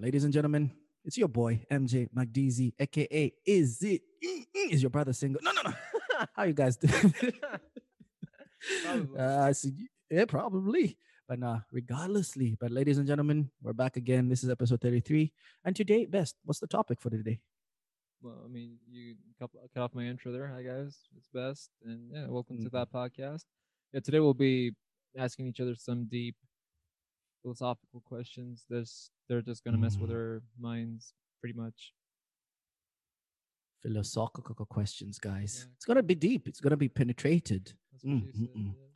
ladies and gentlemen, it's your boy MJ McDeezy, aka Is It Is your brother single? No, no, no. How you guys doing? Uh, see. Yeah, probably. But nah, regardlessly. But ladies and gentlemen, we're back again. This is episode 33. And today, best, what's the topic for today? Well, I mean, you cut, off my intro there. Hi guys, it's best, and yeah, welcome to Mhm. that podcast. Yeah, today we'll be asking each other some deep philosophical questions. This they're just gonna mess with our minds pretty much. Philosophical questions, guys. Yeah. It's gonna be deep. It's gonna be penetrated. That's what Mm, she said. mm, mm. yeah.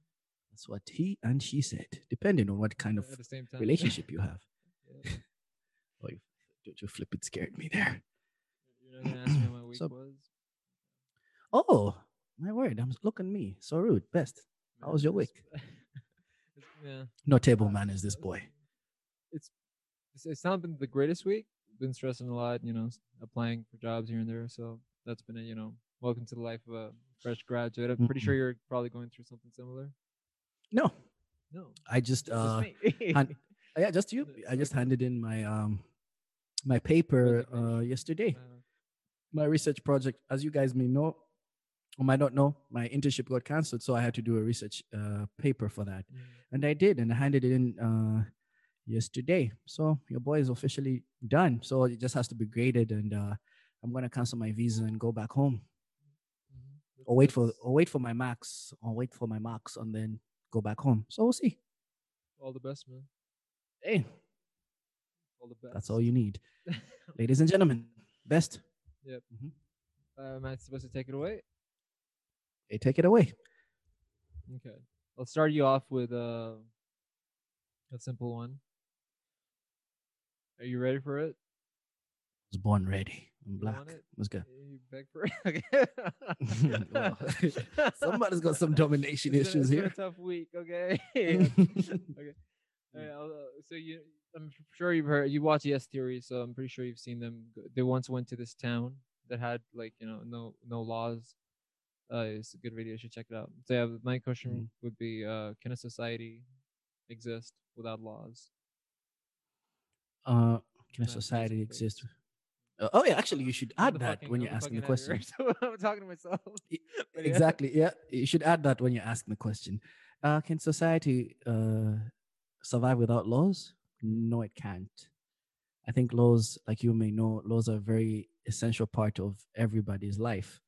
That's what he and she said, depending on what kind of the same time, relationship you have. Yeah. Oh, you, don't you flip it scared me there. You're not gonna ask me how my week So- was. Oh, my word. I'm look at me. So rude. Best. How was your week? yeah. No table manners, this boy. It's it's, it's not been the greatest week. Been stressing a lot, you know, applying for jobs here and there. So that's been a you know, welcome to the life of a fresh graduate. I'm pretty sure you're probably going through something similar. No, No, I just uh me. han- yeah, just you. I just handed in my um my paper uh yesterday. Uh, My research project, as you guys may know or might not know, my internship got cancelled, so I had to do a research uh paper for that. mm, And I did, and I handed it in uh yesterday. So your boy is officially done. So it just has to be graded and uh I'm gonna cancel my visa and go back home. mhm. Or wait for or wait for my max or wait for my marks and then go back home. So we'll see. all the best, man. Hey, All the best. that's all you need, ladies and gentlemen. Best. Yep. uh, Matt's supposed to take it away. Hey, take it away. Okay, I'll start you off with uh, a simple one. Are you ready for it? I was born ready. I'm black. Let's go. You beg for it. Well, Okay. Somebody's got some domination It's issues been here. a tough week. Okay. okay. Alright, uh, so you, I'm sure you've heard, you watch Yes Theory, so I'm pretty sure you've seen them. They once went to this town that had like you know no no laws. Uh, it's a good video. You should check it out. So yeah, my question Mhm. would be, uh, can a society exist without laws? Uh, can a society exist? Uh, oh yeah, actually, you should add that fucking- when you're the asking the question. I'm talking to myself. Yeah. Exactly. Yeah, you should add that when you're asking the question. Uh, can society uh, survive without laws? No, it can't. I think laws, like you may know, laws are a very essential part of everybody's life.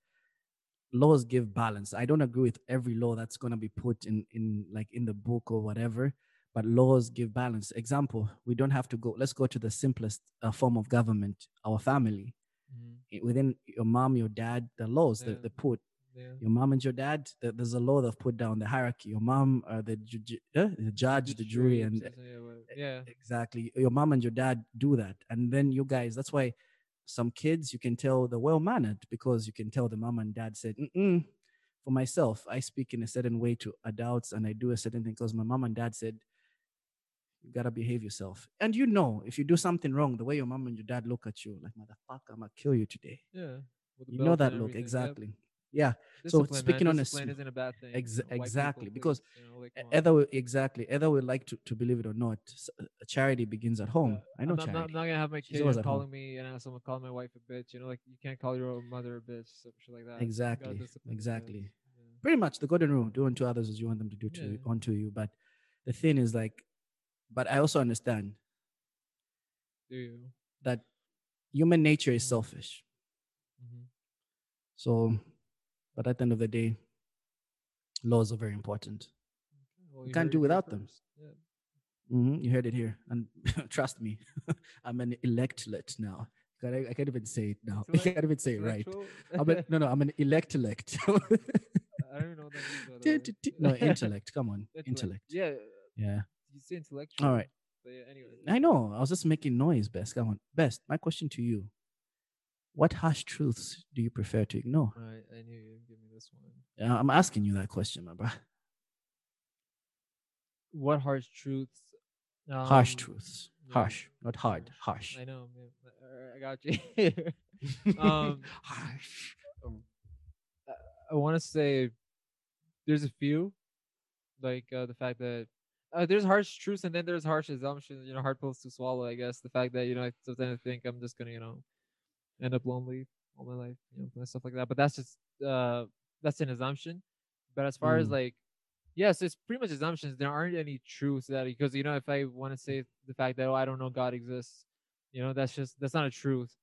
Laws give balance. I don't agree with every law that's going to be put in, in like in the book or whatever, but laws give balance. Example, we don't have to go. Let's go to the simplest uh, form of government, our family. Mhm. Within your mom, your dad, the laws Yeah. that they put Yeah. your mom and your dad th- there's a law they've put down the hierarchy your mom uh, the, ju- ju- uh, the judge the jury and so- so yeah, well, yeah. exactly your mom and your dad do that and then you guys that's why some kids you can tell they're well mannered because you can tell the mom and dad said Mm-mm. for myself i speak in a certain way to adults and i do a certain thing because my mom and dad said you gotta behave yourself and you know if you do something wrong the way your mom and your dad look at you like motherfucker i'm gonna kill you today Yeah. you know that look exactly. yep. Yeah So Discipline, man, speaking on a isn't a bad thing. ex- you know, exactly, because you know, like, come on. either way, exactly either we like to, to believe it or not uh, charity begins at home Yeah, i know I'm not, not, I'm not gonna have my kids calling me and someone calling my wife a bitch. You know, like you can't call your own mother a bitch, so, shit like that. Exactly exactly yeah. pretty much the golden rule do unto others as you want them to do to Yeah. unto you but the thing is like but i also understand Do you? that human nature is Mhm. selfish hmm so but at the end of the day laws are very important Well, You can't do without them. Yeah. hmm you heard it here and trust me i'm an electlet now I, I can't even say it now i can't even say it right I'm a, no, no, I'm an elect-elect. I don't know what that no, intellect. Come on, Intellect. intellect. Yeah, Yeah. you say intellectual. All right. But yeah, anyway. I know. I was just making noise, Best. Come on. Best. My question to you What harsh truths do you prefer to ignore? Right, I knew you'd give me this one. I'm asking you that question, my bro. What harsh truths? harsh um, truths. yeah, Harsh, not hard. Harsh. I know, man. I got you. um, harsh. I want to say there's a few, like uh, the fact that uh, there's harsh truths and then there's harsh assumptions. You know, hard pills to swallow. I guess the fact that you know I sometimes think I'm just gonna you know end up lonely all my life, you know, and stuff like that. But that's just uh that's an assumption. But as far as Mm. like yes, it's pretty much assumptions. There aren't any truths that because you know if I want to say the fact that oh I don't know God exists, you know that's just that's not a truth.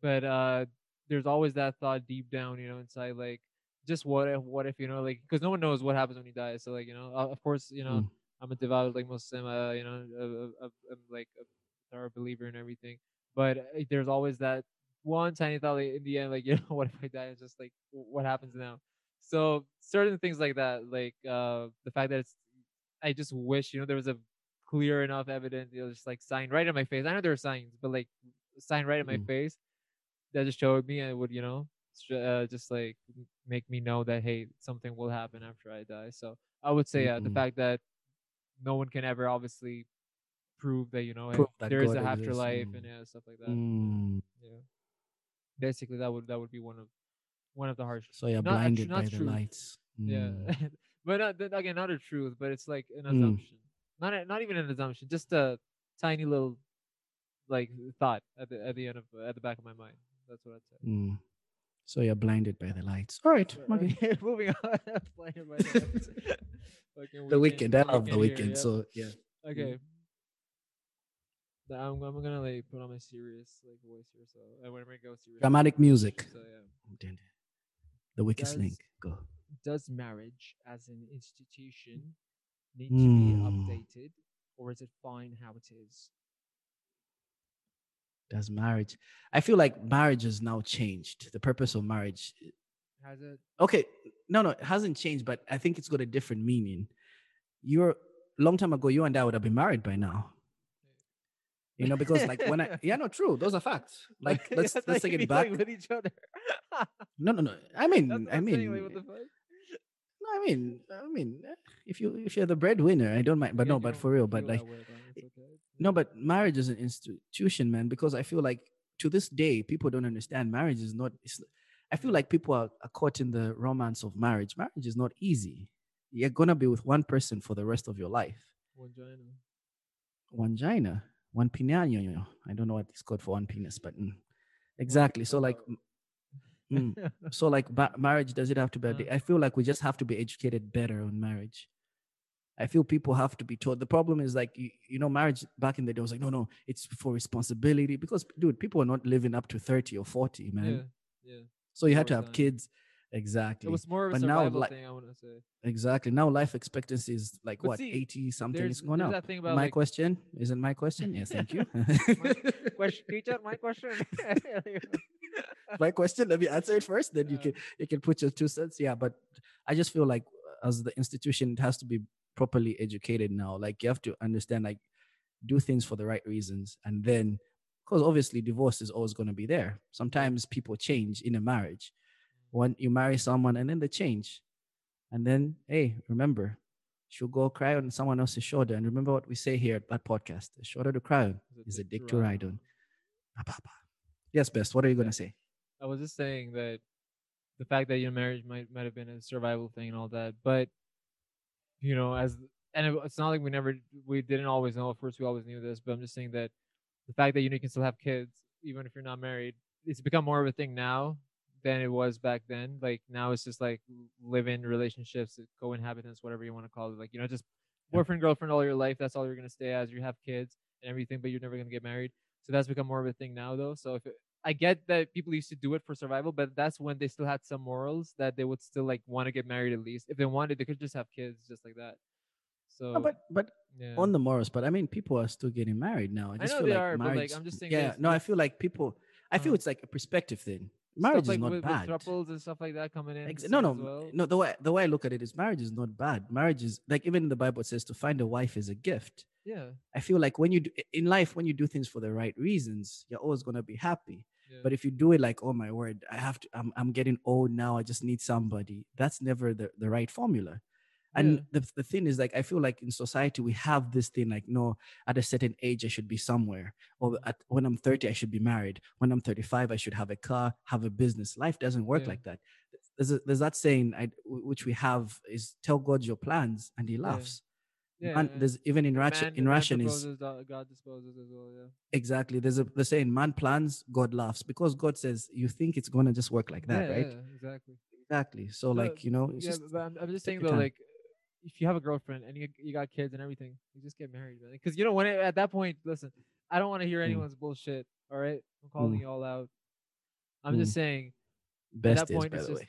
But uh there's always that thought deep down, you know, inside like just what if what if you know like because no one knows what happens when you die. So like you know uh, of course you know Mm. I'm a devout like Muslim, uh, you know, uh, like a thorough believer and everything. But uh, there's always that one tiny thought like, in the end, like you know, what if I die? It's just like what happens now. So certain things like that, like uh, the fact that it's, I just wish you know there was a clear enough evidence, you know, just like sign right in my face. I know there are signs, but like sign right in my Mm. face that just showed me and would you know uh, just like make me know that hey something will happen after I die. So I would say uh, the fact that no one can ever obviously prove that you know Prove that there is God a afterlife mm. and yeah stuff like that. Mm. Yeah, basically that would that would be one of one of the harsh. So you're Not blinded not by the truth. lights. Yeah, Mm. but not, again not a truth, but it's like an Mm. assumption. Not a, not even an assumption, just a tiny little like thought at the at the end of at the back of my mind. That's what I'd say. Mm. So you're blinded by the lights. All right. Okay. Moving on. Blinded by the lights. The Weeknd. I love the here, Weeknd. yeah. So yeah. Okay. Now I'm, I'm gonna like put on my serious like voice here, so I want to make go serious. Dramatic music. So yeah. The weakest Does- link. Go. does marriage as an institution need to be Hmm. updated, or is it fine how it is? Does marriage? I feel like marriage has now changed. The purpose of marriage. Has it? Okay. No, no, it hasn't changed, but I think it's got a different meaning. You're long time ago, you and I would have been married by now. You know, because like when I yeah, no, true. Those are facts. Like let's let's take it back. with each other. No, no, no. I mean, I mean, saying, like, what the fuck? No, I mean, I mean, eh, if you if you're the breadwinner, I don't mind. But Again, no, but for real, but like that way about it, it's okay. no, but marriage is an institution, man. Because I feel like to this day, people don't understand marriage is not. I feel like people are, are caught in the romance of marriage. Marriage is not easy. You're gonna be with one person for the rest of your life. Vagina. One gina, one pinano. I don't know what it's called for one penis, but mm. exactly. So like, mm, so like ba- marriage does it have to be Uh. i feel like we just have to be educated better on marriage i feel people have to be taught the problem is like you, you know marriage back in the day was like no no it's for responsibility because dude people are not living up to 30 or 40 man yeah, yeah. so you had to have kids exactly It was more of a But now, survival like- thing. I want to say. exactly now life expectancy is like But what see, 80 something is going up my like question isn't my question yes thank you question, teacher. My question. my question let me answer it first then you can you can put your two cents yeah but i just feel like uh, as the institution it has to be properly educated now like you have to understand like do things for the right reasons and then because obviously divorce is always going to be there sometimes people change in a marriage when you marry someone and then they change. And then hey remember she'll go cry on someone else's shoulder. And remember what we say here at that podcast a shoulder to cry on is a dick to ride on. yes best what are you going to say? I was just saying that the fact that your marriage might might have been a survival thing and all that, but you know, as and it, it's not like we never we didn't always know. Of course, we always knew this, but I'm just saying that the fact that you, know, you can still have kids even if you're not married, it's become more of a thing now than it was back then. Like now, it's just like live-in relationships, co-inhabitants, whatever you want to call it. Like you know, just boyfriend girlfriend all your life. That's all you're gonna stay as. You have kids and everything, but you're never gonna get married. So that's become more of a thing now, though. So if it, I get that people used to do it for survival, but that's when they still had some morals that they would still like want to get married at least. If they wanted, they could just have kids just like that. So No, but but yeah. on the morals, but I mean, people are still getting married now. I I just know feel they like are, but, like. I'm just saying yeah, no, I feel like people. I feel Uh-huh. it's like a perspective thing. Marriage like is not with, bad. With triples and stuff like that coming in. Ex- no, no, well. no. The way the way I look at it is, marriage is not bad. Marriage is like even in the Bible it says to find a wife is a gift. Yeah. I feel like when you do in life, when you do things for the right reasons, you're always gonna be happy. yeah. But if you do it like, oh my word, I have to, I'm, I'm getting old now. I just need somebody. That's never the, the right formula. And Yeah. the, the thing is, like, I feel like in society, we have this thing like, no, at a certain age, I should be somewhere. Or at, when I'm 30, I should be married. When I'm 35, I should have a car, have a business. Life doesn't work Yeah. like that. There's, a, there's that saying I, which we have is tell God your plans and he laughs. Yeah, man, yeah. there's even in Russia man- in man Russian is God disposes as well. Yeah. exactly there's a the saying man plans, God laughs because God says you think it's gonna just work like that, yeah, right? yeah, exactly. Exactly. So No, like you know, yeah, just but I'm, I'm just saying though, time. like, if you have a girlfriend and you you got kids and everything, you just get married, man. Because you know when at that point, listen, I don't want to hear Mm. anyone's bullshit. All right, I'm calling Mm. you all out. I'm Mm. just saying best is point, by it's just-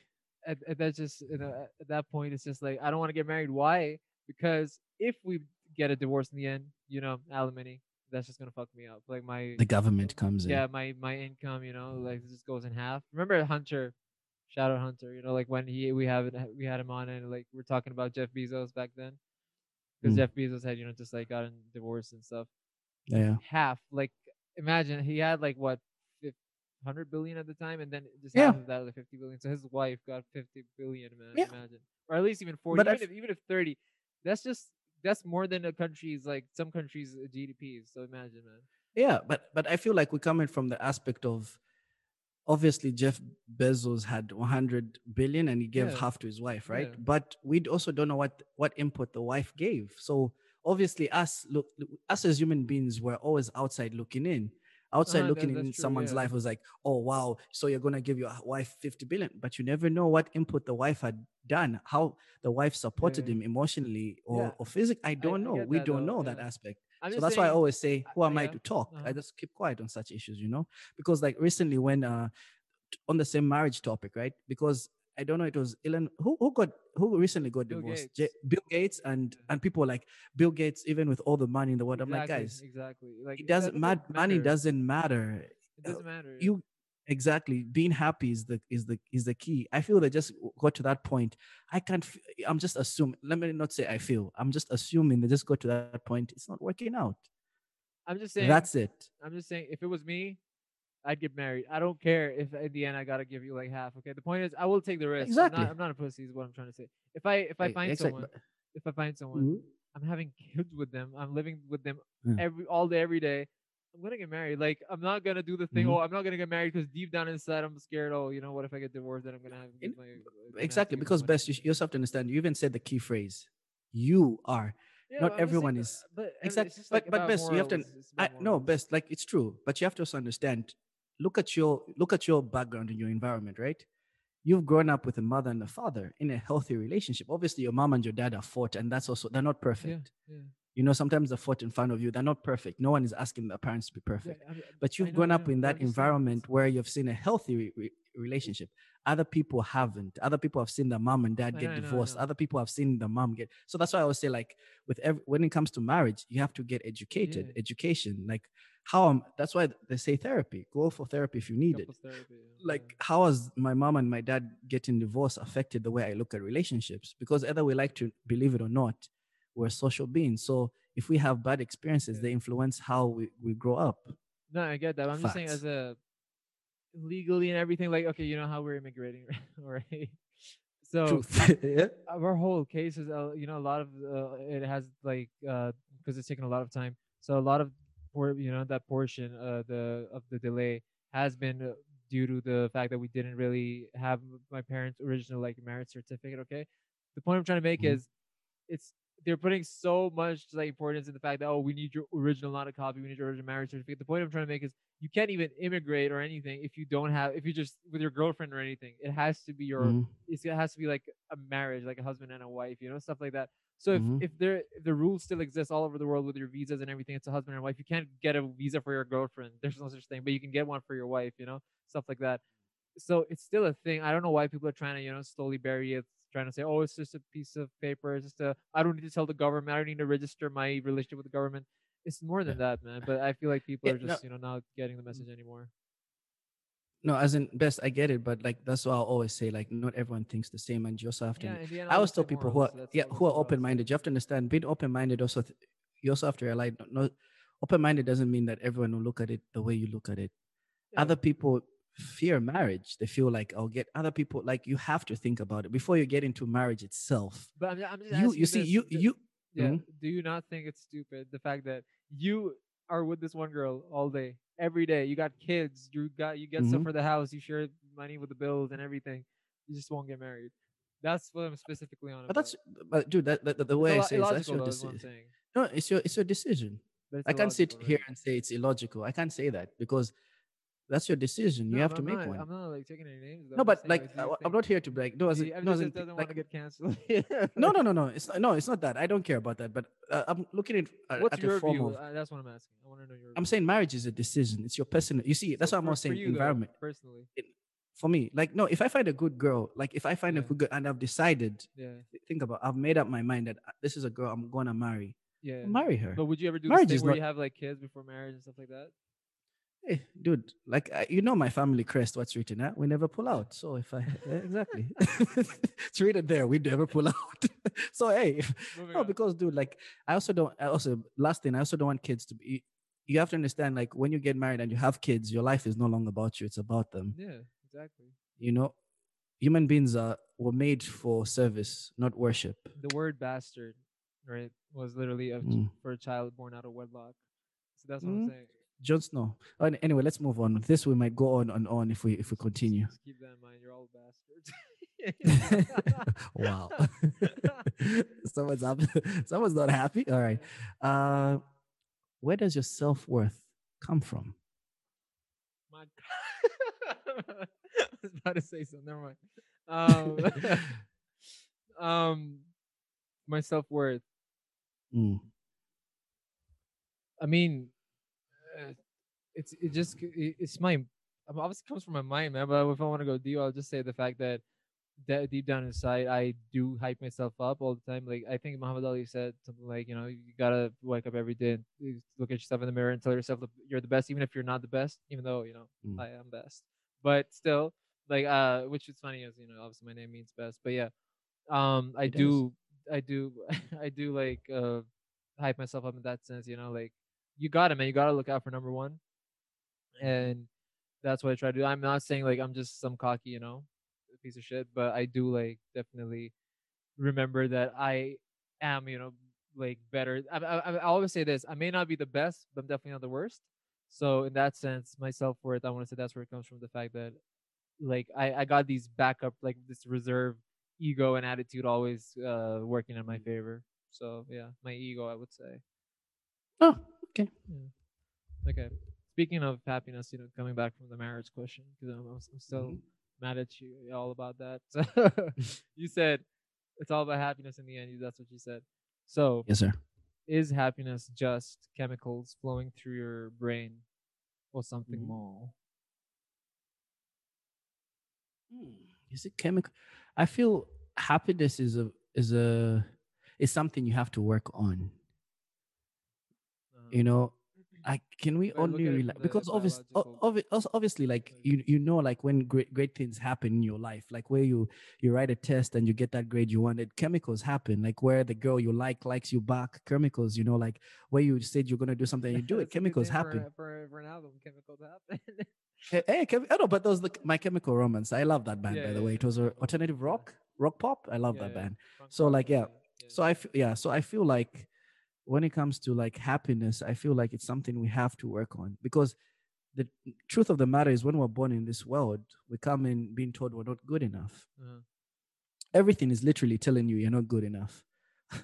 at, at that's just you know, at- at that point it's just like I don't want to get married. Why? Because if we get a divorce in the end, you know, alimony, that's just gonna fuck me up. Like my The government comes in. yeah, my my income, you know, like it just goes in half. Remember Hunter, out Hunter, you know, like when he we have it, we had him on and like we're talking about Jeff Bezos back then, because Mm. Jeff Bezos had you know just like gotten divorced and stuff. Yeah. Half, like imagine he had like what. 100 billion at the time and then just Yeah. half of that like 50 billion so his wife got 50 billion man Yeah. imagine or at least even 40 But even if, even if 30 that's just that's more than a country's like some countries gdps so imagine man Yeah, but but I feel like we're coming from the aspect of obviously Jeff Bezos had 100 billion and he gave Yeah. half to his wife, right? Yeah. But we also don't know what what input the wife gave. So obviously us look us as human beings we're always outside looking in. Outside uh-huh, that- looking that's in true, someone's yeah. life was like, oh wow, so you're gonna give your wife 50 billion, but you never know what input the wife had done, how the wife supported him emotionally or, or physically. I don't I know. get We that, don't though, know that aspect so that's why I always say, who am I to talk? uh-huh. I just keep quiet on such issues, you know? Because like recently when uh on the same marriage topic, right? Because I don't know, it was Elon who who got who recently got Bill divorced? Gates. J- Bill Gates and and people like Bill Gates, even with all the money in the world. I'm like, guys, exactly like it doesn't matter. Money doesn't matter. it doesn't matter You exactly being happy is the is the is the key. I feel they just got to that point. I can't. i'm just assuming. Let me not say I feel. I'm just assuming they just got to that point. It's not working out. i'm just saying That's it. i'm just saying if it was me i'd get married i don't care if in the end i gotta give you like half okay the point is i will take the risk I'm Exactly. not, I'm not a pussy is what i'm trying to say if i if i find exact- someone if i find someone Mhm. i'm having kids with them i'm living with them Yeah. every all day every day i'm gonna get married. Like i'm not gonna do the thing Mhm. oh i'm not gonna get married because deep down inside i'm scared oh you know what if i get divorced then i'm gonna have to In- give my, uh, gonna have exactly because best you, you also have to understand you even said the key phrase you are. Yeah, not but everyone that- is- but I mean, exact- it's just but- but best, you have to- morals, I, no best like it's true but you have to also understand look at your look at your background and your environment right? You've grown up with a mother and a father in a healthy relationship. Obviously your mom and your dad are fought and that's also they're not perfect. yeah, yeah. You know sometimes they're fought in front of you they're not perfect. No one is asking their parents to be Yeah, perfect. I but you've grown up in that I'm just saying environment where you've seen a healthy re- re- relationship. Other people haven't. Other people have seen their mom and dad I get know, I know, divorced other people have seen the mom get so that's why i always say like with every, when it comes to marriage you have to get educated Yeah. education. Like how am that's why they say therapy go for therapy if you need it. Therapy, yeah, like yeah. how has my mom and my dad getting divorced affected the way i look at relationships? Because either we like to believe it or not we're social beings so if we have bad experiences they influence how we, we grow up No, I get that. I'm just saying as a legally and everything, like okay, you know how we're immigrating, right? So yeah our whole case is, uh, you know, a lot of uh, it has like because it's taken a lot of time. So a lot of por- you know that portion uh, the of the delay has been uh, due to the fact that we didn't really have my parents' original like marriage certificate. Okay, the point I'm trying to make Mhm. is it's they're putting so much like importance in the fact that oh we need your original not a copy we need your original marriage certificate the point i'm trying to make is you can't even immigrate or anything if you don't have if you just with your girlfriend or anything it has to be your Mhm. it has to be like a marriage like a husband and a wife you know stuff like that so if, Mhm. if there if the rules still exist all over the world with your visas and everything it's a husband and wife you can't get a visa for your girlfriend there's no such thing but you can get one for your wife you know stuff like that so it's still a thing. I don't know why people are trying to, you know, slowly bury it, trying to say, oh, it's just a piece of paper. It's just a, I don't need to tell the government. I don't need to register my relationship with the government. It's more than that, man. But I feel like people Yeah, are no- just, you know, not getting the mm. message anymore. no as in best i get it but like that's why i always say like not everyone thinks the same and you also have to Yeah, end, I always tell people who are so yeah who are that's what I was open minded. You have to understand being open minded also th- you also have to realize no, no open minded doesn't mean that everyone will look at it the way you look at it. Yeah. Other people fear marriage. They feel like I'll get other people like you have to think about it before you get into marriage itself. But I'm, I'm just You you see this, you you yeah. Mhm. Do you not think it's stupid the fact that you are with this one girl all day, every day? You got kids. You got you get stuff Mhm. for the house. You share money with the bills and everything. You just won't get married. That's what I'm specifically on. But that's but dude, that, that, the It's way I say that's your decision. No, it's your it's your decision. It's I can't sit illogical, here and say it's illogical. I can't say that because that's your decision. You have to I'm make not, one. I'm not like taking any names. though, no, I'm but like I, am think- not here to like no, as I'm no, as doesn't want to get canceled. no, no, no, no. It's not, no, it's not that. I don't care about that. But uh, I'm looking at uh, What's at your form view? of. Uh, that's what I'm asking. I want to know your. I'm view. saying marriage is a decision. It's your personal. You see, that's So what I'm not saying. you, though, environment personally. for me. Like no, if I find a good girl, like if I find a good girl and I've decided, Yeah, think about, I've made up my mind that uh, this is a girl I'm gonna marry. yeah. I'll marry her. But would you ever do Marriage this where not- you have like kids before marriage and stuff like that? Hey, dude, like I, you know my family crest, what's written at? We never pull out. So if I eh, exactly, it's written there. We never pull out. so hey, if- no, on. because dude, like I also don't. I also last thing, I also don't want kids to be. You have to understand, like when you get married and you have kids, your life is no longer about you; it's about them. yeah, exactly. You know, human beings are were made for service, not worship. The word bastard, right, was literally a, Mm. for a child born out of wedlock. So that's what Mm. I'm saying. Jon Snow. Oh, anyway, let's move on. This, we might go on and on if we if we continue. Just keep that in mind. You're all bastards. wow. someone's up. Someone's not happy. All right. Uh, where does your self worth come from? My God. I was about to say something. Never mind. Um, um, my self worth. Mm, I mean, it's it just it's my obviously comes from my mind, man. But if I want to go deep, I'll just say the fact that that deep down inside, I do hype myself up all the time. Like I think Muhammad Ali said something like, you know, you gotta wake up every day and look at yourself in the mirror and tell yourself you're the best, even if you're not the best. Even though you know Mm. I am best, but still, like uh, which is funny as you know, obviously my name means best. But yeah, um, I It does. do, I do, I do like uh hype myself up in that sense. You know, like you gotta man. You got to look out for number one, and that's what I try to do. I'm not saying like I'm just some cocky, you know, piece of shit, but I do like definitely remember that I am, you know, like better. I, I, I always say this: I may not be the best, but I'm definitely not the worst. So in that sense, my self worth, I want to say that's where it comes from. The fact that like I, I got these backup, like this reserve ego and attitude always uh working in my favor. So yeah, my ego, I would say. Oh, okay. Okay. Speaking of happiness, you know, coming back from the marriage question, because I'm, I'm still Mhm. mad at you all about that. So you said it's all about happiness in the end. That's what you said. So Yes, sir. is happiness just chemicals flowing through your brain or something Mhm. more? Hmm, Is it chemical? I feel happiness is a is a is something you have to work on. Uh, You know, I can we only at it rela- from the because obviously, obviously, like you you know, like when great great things happen in your life, like where you you write a test and you get that grade you wanted, chemicals happen. Like where the girl you like likes you back, chemicals. You know, like where you said you're gonna do something, and you do it, That's a good chemicals happen. For, for an album, chemicals happen. Eh, eh, hey, hey, Chem- I know, oh, but those the My Chemical Romance. I love that band, Yeah, by the yeah, way. yeah, It was a Chemical Romance, alternative rock, rock pop. I love that band. Punk So, like, yeah. yeah. So I f- yeah, so I feel like when it comes to like happiness, I feel like it's something we have to work on because the truth of the matter is when we're born in this world, we come in being told we're not good enough. Uh-huh. Everything is literally telling you you're not good enough.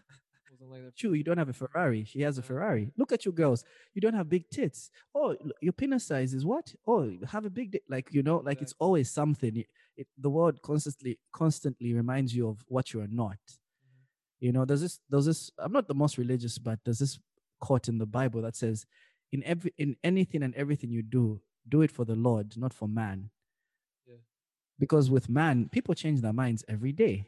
Like Chew, you don't have a Ferrari. She has a Ferrari. Look at you girls. You don't have big tits. Oh, your penis size is what? Oh, you have a big. Like, you know, like it's always something. It, it, the world constantly, constantly reminds you of what you are not. Mm-hmm. You know, there's this, there's this, I'm not the most religious, but there's this quote in the Bible that says, in every, in anything and everything you do, do it for the Lord, not for man. Yeah. Because with man, people change their minds every day.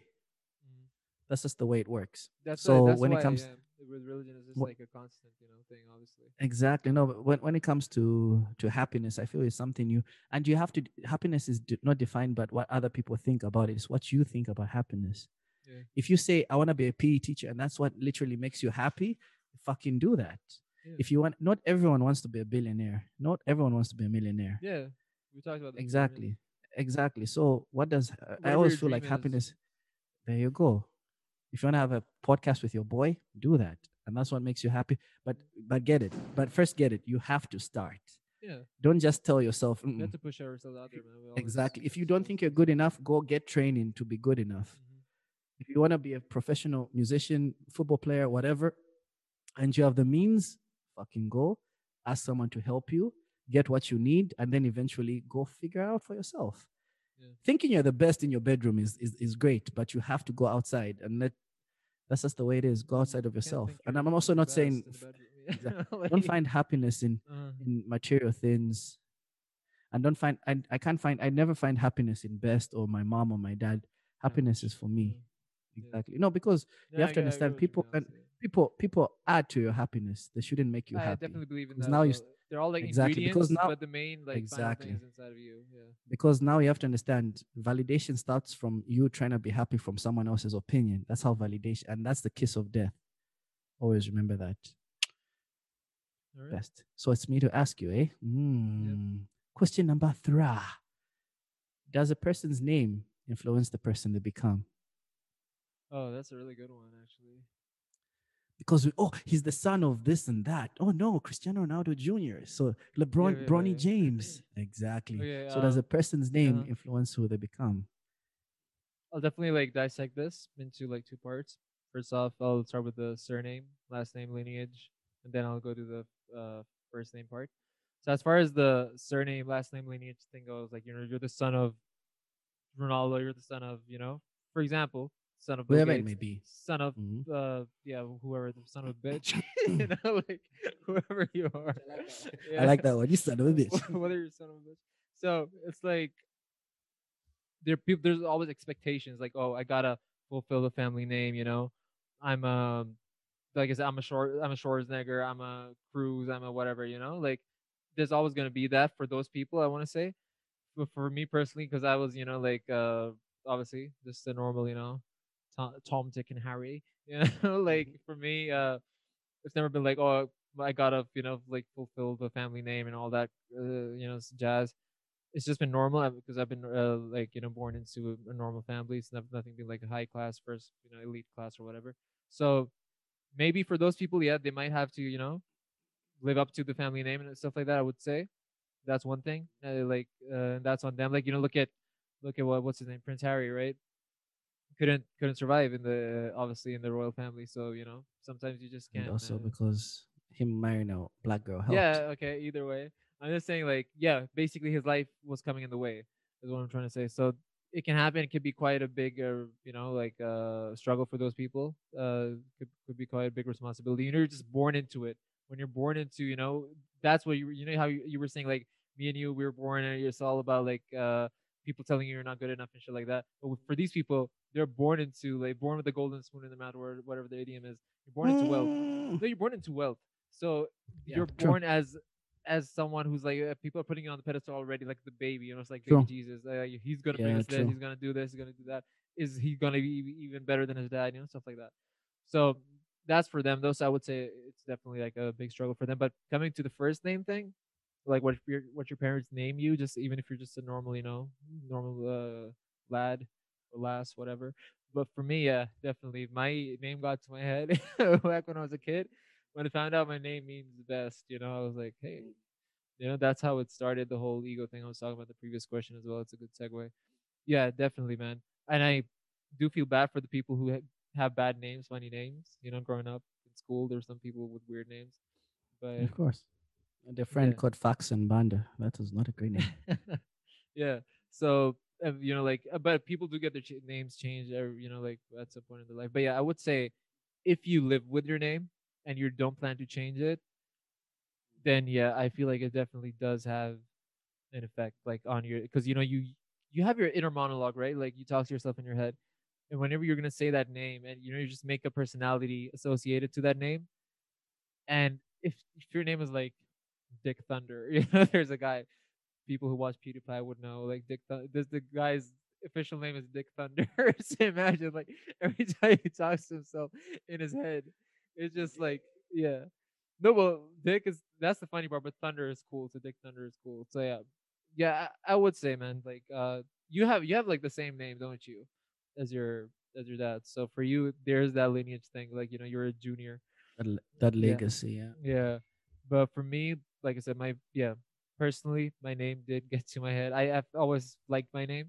Mhm. That's just the way it works. That's So why, that's when it comes- yeah, with religion, it's just like a constant, you know, thing. Obviously. Exactly. No, but when, when it comes to to happiness, I feel it's something you and you have to happiness is not defined by what other people think about it. It's what you think about happiness. Yeah. If you say I want to be a PE teacher and that's what literally makes you happy, fucking do that. Yeah. If you want not everyone wants to be a billionaire. Not everyone wants to be a millionaire. Yeah, we talked about this before, Exactly. Exactly. So what does uh, I always feel like is. happiness there you go. If you want to have a podcast with your boy, do that. And that's what makes you happy. But but get it. But first get it. You have to start. Yeah, Don't just tell yourself. "Mm-mm." have to push ourselves out there, man. Exactly. If you don't think you're good enough, go get training to be good enough. Mhm. If you want to be a professional musician, football player, whatever, and you have the means, fucking go. Ask someone to help you, get what you need, and then eventually go figure out for yourself. Yeah. Thinking you're the best in your bedroom is, is is great, but you have to go outside and let that's just the way it is. Go outside of yourself. And I'm also not saying in the bedroom. Yeah. don't find happiness in uh, in material things and don't find I, I can't find i never find happiness in best or my mom or my dad happiness is for me mm. Yeah. Exactly no because yeah, have to get understand people can- people people add to your happiness they shouldn't make you I happy I definitely believe in that. now you they're all like Exactly, because ingredients, now- but the main like Exactly. final thing is inside of you. Yeah. because now you have to understand validation starts from you trying to be happy from someone else's opinion that's how validation and that's the kiss of death always remember that All right. best so it's me to ask you eh Mm. question number three does a person's name influence the person they become Oh, that's a really good one, actually. because we, oh he's the son of this and that oh no cristiano ronaldo jr so lebron yeah, bronny yeah. james exactly Okay, so does a um, person's name influence who they become I'll definitely like dissect this into like two parts. First off, I'll start with the surname, last name, lineage, and then I'll go to the uh, first name part. So as far as the surname, last name, lineage thing goes, like you know, you're the son of Ronaldo, you're the son of, you know, for example, son of Bill whoever it may be. Son of Mhm. uh yeah, whoever the son of a bitch, you know, like whoever you are. i like that one. You son of a bitch. Whether you're son of a bitch. So it's like there people there's always expectations like oh I gotta fulfill the family name you know? I'm um like I said I'm a short I'm a Schwarzenegger I'm a Cruz I'm a whatever you know? Like there's always gonna be that for those people I want to say. But for me personally because I was you know like uh obviously just a normal you know Tom, Tom Dick and Harry you know like for me uh it's never been like oh I gotta you know like fulfill the family name and all that uh, you know jazz it's just been normal uh, because I've been uh, like you know born into a, normal family. It's not, nothing been like a high class first you know elite class or whatever. So maybe for those people, yeah, they might have to you know live up to the family name and stuff like that. I would say that's one thing. Uh, like uh, that's on them. Like you know look at look at what what's his name Prince Harry right couldn't couldn't survive in the obviously in the royal family. So you know sometimes you just can't. and also uh, because him marrying a black girl helped. yeah, okay, either way. I'm just saying, like, yeah, basically his life was coming in the way, is what I'm trying to say. So it can happen. It could be quite a big, uh, you know, like uh, struggle for those people. Uh, could, could be quite a big responsibility. You know, you're just born into it. When you're born into, you know, that's what you, you know, how you, you were saying, like, me and you, we were born and it's all about, like, uh, people telling you you're not good enough and shit like that. But for these people, they're born into, like, born with a golden spoon in their mouth or whatever the idiom is. You're born into wealth. Mm. No, you're born into wealth. So Yeah, you're true. born as as someone who's like uh, people are putting you on the pedestal already, like the baby. You know, it's like baby Jesus. Uh, he's gonna bring Yeah, us this. He's gonna do this. He's gonna do that. Is he gonna be even better than his dad? You know, stuff like that. So that's for them. Though, so I would say it's definitely like a big struggle for them. But coming to the first name thing, like what your what your parents name you, just even if you're just a normal, you know, normal uh, lad or lass, whatever. But for me, yeah, definitely my name got to my head back when I was a kid. When I found out my name means best, you know, I was like, hey, you know, that's how it started. The whole ego thing I was talking about the previous question as well. It's a good segue. Yeah, definitely, man. And I do feel bad for the people who have bad names, funny names. You know, growing up in school, there's some people with weird names. But Of course. And their friend Yeah. called Fax and Banda. That was not a great name. yeah. So you know, like, uh, but people do get their ch- names changed. Every, you know, like at some point in their life. But yeah, I would say if you live with your name and you don't plan to change it, then yeah, I feel like it definitely does have an effect, like on your, because you know you you have your inner monologue, right? Like you talk to yourself in your head, and whenever you're gonna say that name, and you know you just make a personality associated to that name, and if if your name is like Dick Thunder, you know, there's a guy people who watch PewDiePie would know. Like Dick, Thun- this the guy's official name is Dick Thunder. so imagine like every time he talks to himself in his head, it's just like yeah. No, well, Dick is that's the funny part, but Thunder is cool. So Dick Thunder is cool. So yeah, yeah, I, I would say, man, like uh, you have you have like the same name, don't you, as your as your dad. So for you, there's that lineage thing. Like you know, you're a junior. That, that Yeah. legacy, yeah. Yeah. But for me, like I said, my yeah, personally, my name did get to my head. I, I've always liked my name.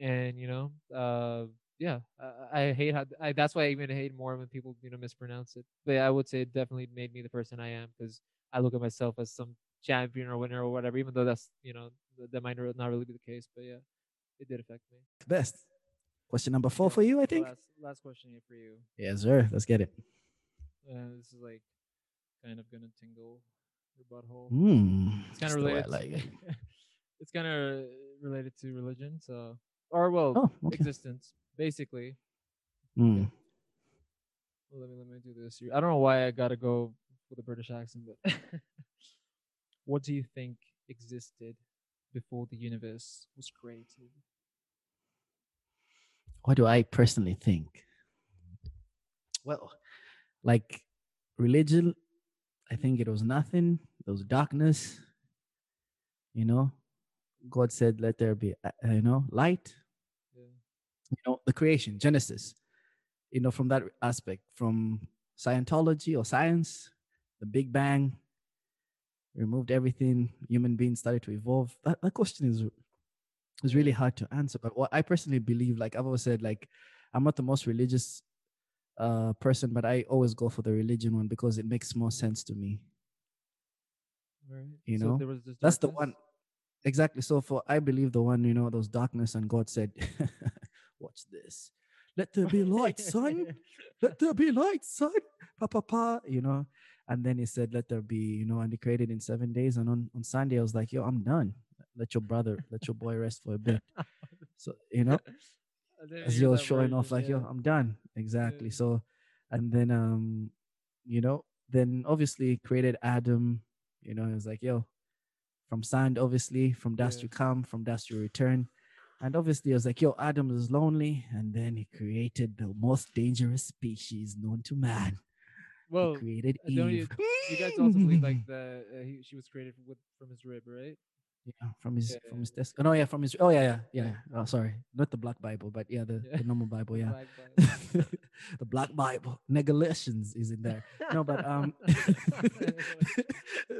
And you know, uh yeah, I, I hate how I, that's why I even hate more when people you know mispronounce it. But I would say it definitely made me the person I am because I look at myself as some champion or winner or whatever, even though that's you know that might not really be the case. But yeah, it did affect me. Best. Question number four for you, I think. Last, last question here for you. Yes, sir. Let's get it. Uh, this is like kind of gonna tingle your butthole. Mm, It's kind of related. Like it. to, it's kind of related to religion, so or well, Oh, okay. existence, basically. Mm. Well, let me let me do this. I don't know why I gotta go with a British accent, but what do you think existed before the universe was created? What do I personally think? Well, like religion, I think it was nothing. There was darkness. You know, God said, "Let there be," uh, you know, light. Yeah. you know the creation genesis you know from that aspect from scientology or science the big bang removed everything human beings started to evolve that, that question is is really hard to answer but what i personally believe like i've always said like i'm not the most religious uh person but i always go for the religion one because it makes more sense to me. Right. You So know, there was that's the one. Exactly. So for i believe the one you know those darkness and god said watch this. Let there be light son. Let there be light son. Pa pa pa you know? And then he said let there be you know and he created in seven days. And on on sunday i was like yo i'm done. Let your brother let your boy rest for a bit. So you know as he was showing off like yo i'm done. Exactly. Yeah. so and then um you know then obviously created adam you know he was like yo from sand obviously from dust Yeah. you come from dust you return. And obviously I was like yo adam is lonely. And then he created the most dangerous species known to man. Well, he created don't you- eve you guys also believe like the uh, he, she was created with from his rib, right? Yeah, from his Yeah, from his desk. Oh no, yeah, from his. Oh yeah, yeah, yeah. Oh, sorry, not the Black Bible, but yeah, the, the normal Bible. Yeah, Black Bible. the Black Bible. Negalations is in there. No, but um,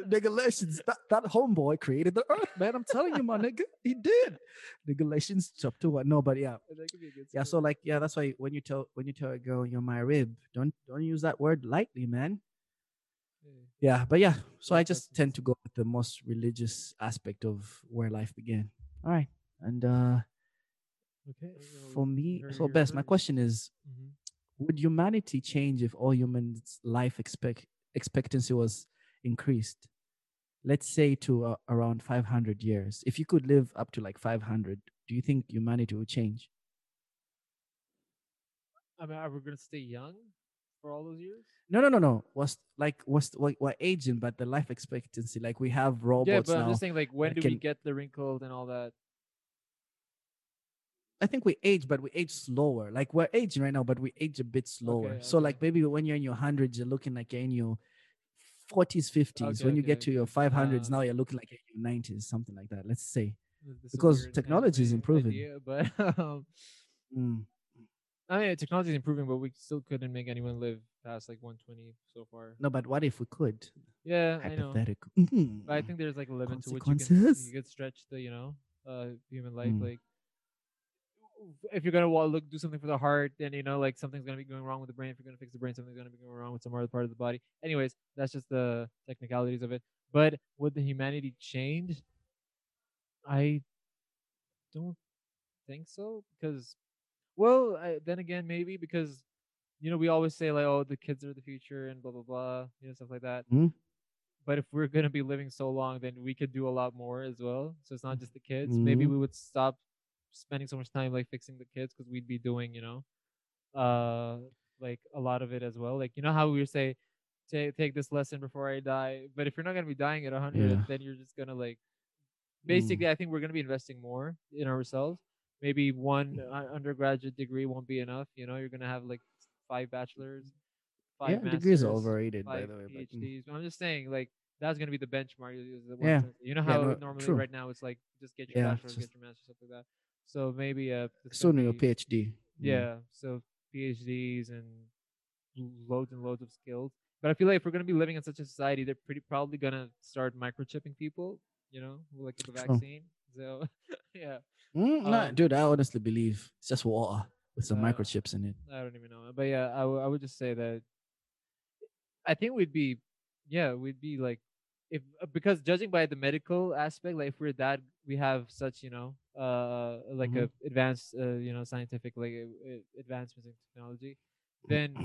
Negalations. That that homeboy created the earth, man. I'm telling you, my nigga, he did. Negalations chapter one. No, but yeah, That could be a good yeah. So like, yeah, that's why when you tell when you tell a girl you're my rib, don't don't use that word lightly, man. Yeah. But yeah. So I just tend to go with the most religious aspect of where life began. All right, and uh Okay. for me, so best. My question is: Mhm. Would humanity change if all humans' life expect expectancy was increased? Let's say to uh, around 500 years. If you could live up to like 500, do you think humanity would change? I mean, are we gonna stay young for all those years? No, no, no, no. Was like was what we're aging, but the life expectancy, like we have robots yeah, but. I'm just saying, like, when do we get the wrinkled and all that? I think we age, but we age slower. Like we're aging right now, but we age a bit slower. so okay. like maybe when you're in your hundreds, you're looking like you're in your forties, fifties. Okay, when you okay, get to your five hundreds, Ah. now you're looking like you're in your nineties, something like that. Let's say. This is a Because technology is improving. idea, but um, Mm. I mean, technology is improving, but we still couldn't make anyone live past like 120 so far. No, but what if we could? Yeah, I know. Hypothetical. But I think there's like a limit to which you can you could stretch the you know uh human life. Mm. Like if you're gonna wa- look do something for the heart, then you know like something's gonna be going wrong with the brain. If you're gonna fix the brain, something's gonna be going wrong with some other part of the body. Anyways, that's just the technicalities of it. But would the humanity change? I don't think so because, well, I, then again maybe because you know we always say like oh the kids are the future and blah blah blah you know stuff like that. Mhm. But if we're gonna be living so long, then we could do a lot more as well. So it's not just the kids. Maybe Mhm. we would stop spending so much time like fixing the kids because we'd be doing you know, uh, like a lot of it as well. Like you know how we say, take take this lesson before I die. But if you're not gonna be dying at hundred, Yeah. then you're just gonna like. Basically, I think we're gonna be investing more in ourselves. Maybe one undergraduate degree won't be enough. You know, you're gonna have like five bachelors, yeah, five degrees are masters, overrated, by the way. But, mm. PhDs. I'm just saying, like that's gonna be the benchmark. Yeah. trying to say. You know Yeah, how no, normally true. right now it's like just get your Yeah, bachelor's, get your master's, stuff like that. So maybe uh, it's Soon gonna your PhD. Mm. Yeah, so PhDs and loads and loads of skills. But I feel like if we're gonna be living in such a society, they're pretty probably gonna start microchipping people. You know, like the True. vaccine. So yeah, Mm, Um, dude, I honestly believe it's just water. with some Uh, microchips in it. I don't even know. But yeah, I, w- I would just say that I think we'd be, yeah, we'd be like, if uh, because judging by the medical aspect, like if we're that, we have such, you know, uh, like Mhm. a advanced, uh, you know, scientific like uh, uh, advancements in technology, then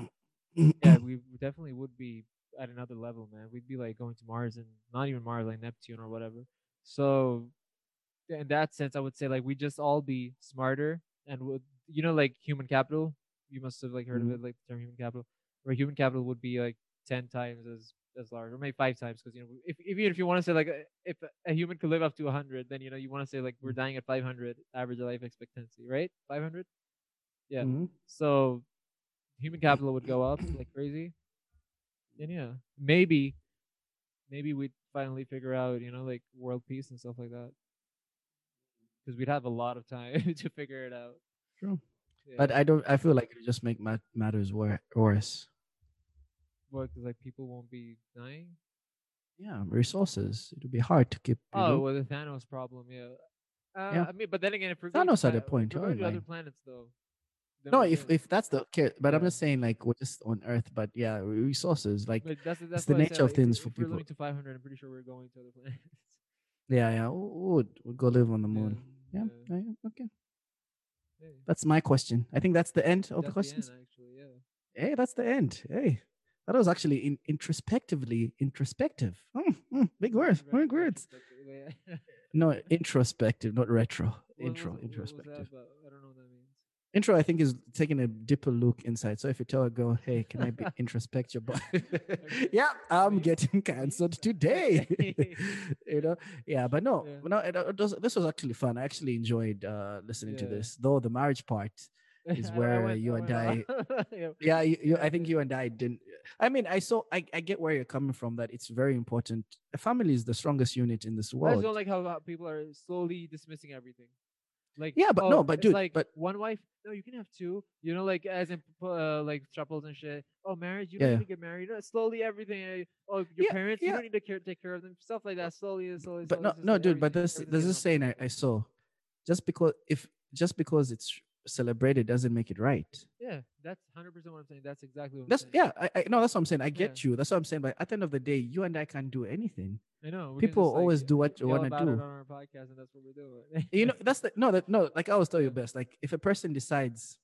yeah, we definitely would be at another level, man. We'd be like going to Mars and not even Mars, like Neptune or whatever. So in that sense, I would say like we just all be smarter and would you know like human capital. You must have like heard Mhm. of it, like the term human capital, where human capital would be like ten times as as large, or maybe five times, because you know if even if you want to say like uh, if a human could live up to hundred, then you know you want to say like we're dying at five hundred average life expectancy, right? Five hundred. Yeah. Mhm. So human capital would go up like crazy. And yeah, maybe, maybe we'd finally figure out, you know, like world peace and stuff like that. Because we'd have a lot of time to figure it out. True. Yeah. But I don't. I feel like it just make mat- matters wor- worse. what? Because like people won't be dying. Yeah, resources. It'll be hard to keep. Oh, know? well, the Thanos problem, yeah. Uh, Yeah. I mean, but then again, if we're going Thanos had a point, if we're going to other planets though. no, if if that's the case, but I'm just saying like we're just on Earth, but yeah, resources like But that's that's the what said, nature of like, if things we- for if we're people. to 500, I'm pretty sure we're going to other planets. Yeah, yeah, would would go live on the moon. Yeah, yeah. yeah, okay. Hey, That's my question. I think that's the end of the that's questions. end, actually, yeah. hey, that's the end. Hey, that was actually in, introspectively introspective. Hmm, hmm, big words, big words. No, introspective, not retro. Intro, was introspective. about? I don't know what that means. Intro, I think, is taking a deeper look inside. So if you tell a girl, "Hey, can I be introspect your body?" yeah, I'm getting cancelled today. you know, yeah, but no, Yeah. no, it, it was, this was actually fun. I actually enjoyed uh, listening to this, though the marriage part is where went- you I and I. Yeah. yeah you, you i think you and i didn't i mean i saw I, I get where you're coming from that it's very important a family is the strongest unit in this world. I just don't like how people are slowly dismissing everything. Like Yeah, but oh, no, but dude, like but- one wife. No, you can have two. You know, like as in uh, like triples and shit. Oh, marriage. You Yeah, don't yeah. need to get married. No, slowly everything. uh, Oh, your Yeah, parents. You don't need to care, take care of them. Stuff like that. Slowly, and slowly. but slowly, no no like dude but this there's this saying I, I saw just because if just because it's celebrated doesn't make it right Yeah, that's hundred percent what I'm saying. That's exactly what I'm that's yeah I, I no that's what i'm saying i Yeah. get you that's what i'm saying but at the end of the day you and i can't do anything I know. people just, like, always do what you about it do. on our podcast, and that's what we're doing. you know that's the no that no like i always tell you best like if a person decides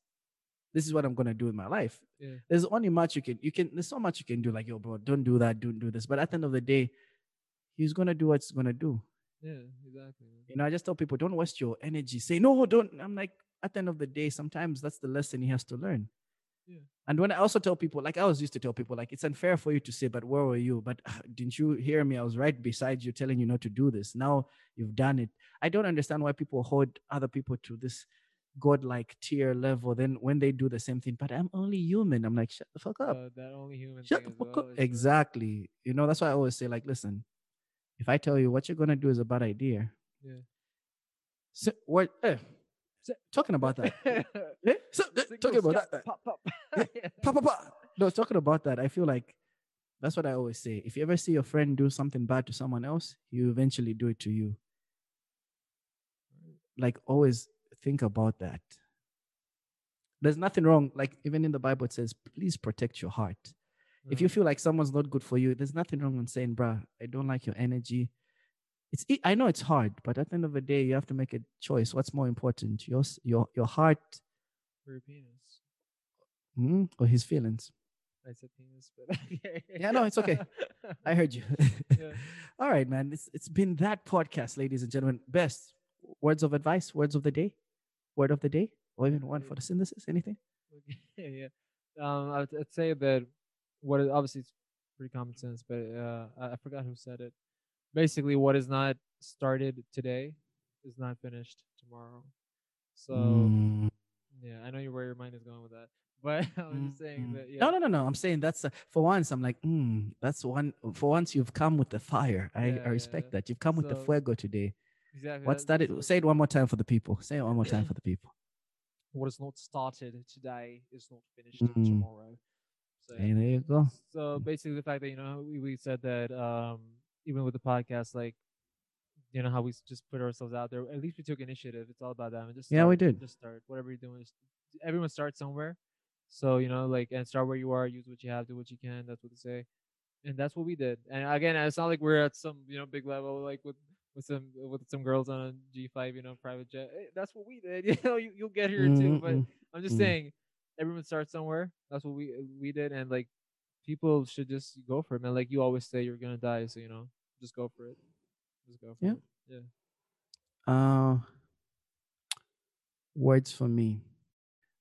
this is what i'm gonna do in my life Yeah. there's only much you can you can there's so much you can do like yo bro don't do that don't do this but at the end of the day he's gonna do what he's gonna do yeah, exactly. you know i just tell people don't waste your energy say no don't i'm like at the end of the day sometimes that's the lesson he has to learn Yeah. and when i also tell people like i was used to tell people like it's unfair for you to say but where were you but "Ah, didn't you hear me i was right beside you telling you not to do this now you've done it i don't understand why people hold other people to this godlike tier level then when they do the same thing but i'm only human i'm like shut the fuck up Uh, that only human Shut the fuck well up. uh, Exactly. You know, that's why I always say, like, listen, if I tell you what you're gonna do is a bad idea, Yeah. so, what eh, talking about that. eh, so, eh, talking about that. Pop, pop. Yeah. Pa, pa, pa. No, talking about that, I feel like that's what I always say. If you ever see your friend do something bad to someone else, you eventually do it to you. Like always think about that. There's nothing wrong. Like even in the Bible, it says, please protect your heart. if you feel like someone's not good for you, there's nothing wrong in saying, bruh, I don't like your energy. It's e- I know it's hard, but at the end of the day, you have to make a choice. What's more important, your your your heart For your penis. mm, or his feelings? I said penis, but Yeah, no, it's okay. I heard you. Yeah. All right, man. It's it's been that podcast, ladies and gentlemen. Best words of advice, words of the day, word of the day, or even one for the synthesis. Anything? Okay, yeah. Um, I'd say that what obviously it's pretty common sense, but uh, I, I forgot who said it. Basically, what is not started today is not finished tomorrow. So Mm, yeah, I know you where your mind is going with that, but I'm just saying mm. that yeah. No, no, no, no. I'm saying that's uh, for once. I'm like, mm, that's one. For once, you've come with the fire. I, Yeah, I respect yeah. that. You've come with the fuego today. Exactly. What's that- that? It, say it one more time for the people. Say it one more time for the people. What is not started today is not finished Mm. tomorrow. So, Hey, there you go. so basically the fact that you know we, we said that um even with the podcast like you know how we just put ourselves out there at least we took initiative it's all about that and just Yeah, we did. just start whatever you're doing just everyone starts somewhere. So you know, like, and start where you are. Use what you have. Do what you can. That's what they say, and that's what we did. And again, it's not like we're at some you know big level like with with some with some girls on a G five, you know, private jet. Hey, that's what we did. You know, you, you'll get here too. But I'm just Mm. saying, everyone starts somewhere. That's what we we did, and like people should just go for it, man. Like you always say, you're gonna die, so you know, just go for it. Just go for Yeah. it. Yeah. Uh, words for me.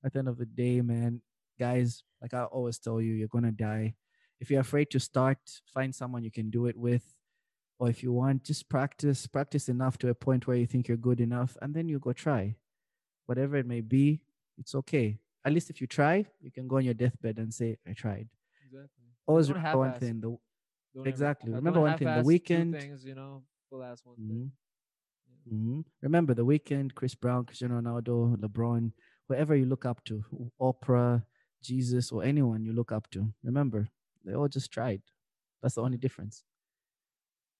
At the end of the day, man, guys, like I always tell you, you're gonna die. If you're afraid to start, find someone you can do it with. Or if you want, just practice, practice enough to a point where you think you're good enough, and then you go try. Whatever it may be, it's okay. At least if you try, you can go on your deathbed and say, I tried. Exactly. Always Don't remember one thing. The, Don't ever- Exactly. uh, Remember one thing, the weekend- things, you know, full ass one Mhm. thing. hmm Remember the Weeknd, Chris Brown, Cristiano Ronaldo, LeBron, whoever you look up to, Oprah, Jesus, or anyone you look up to. Remember, they all just tried. That's the only difference.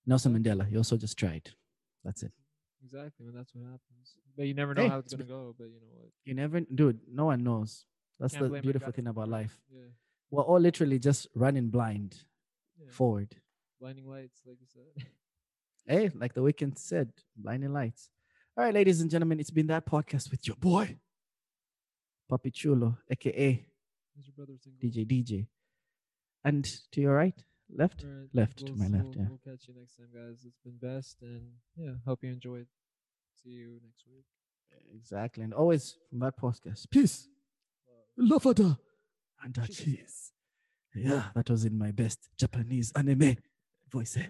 Nelson Mandela, he also just tried. That's it. Exactly, and that's what happens. But you never know Hey, how it's it's gonna go. But you know what? You never, dude, no one knows. That's Can't the beautiful thing about life. Yeah. We're all literally just running blind yeah. forward. Blinding lights, like you said. Hey, like the Weeknd said, blinding lights. All right, ladies and gentlemen, it's been that podcast with your boy, Papi Chulo, aka? DJ DJ. And to your right, left, right, left to we'll my left. We'll, Yeah. we'll catch you next time, guys. It's been best, and yeah, hope you enjoyed. See you next week. Exactly. And always from that podcast, peace, love and cheese. Yeah, that was in my best Japanese anime voice. eh?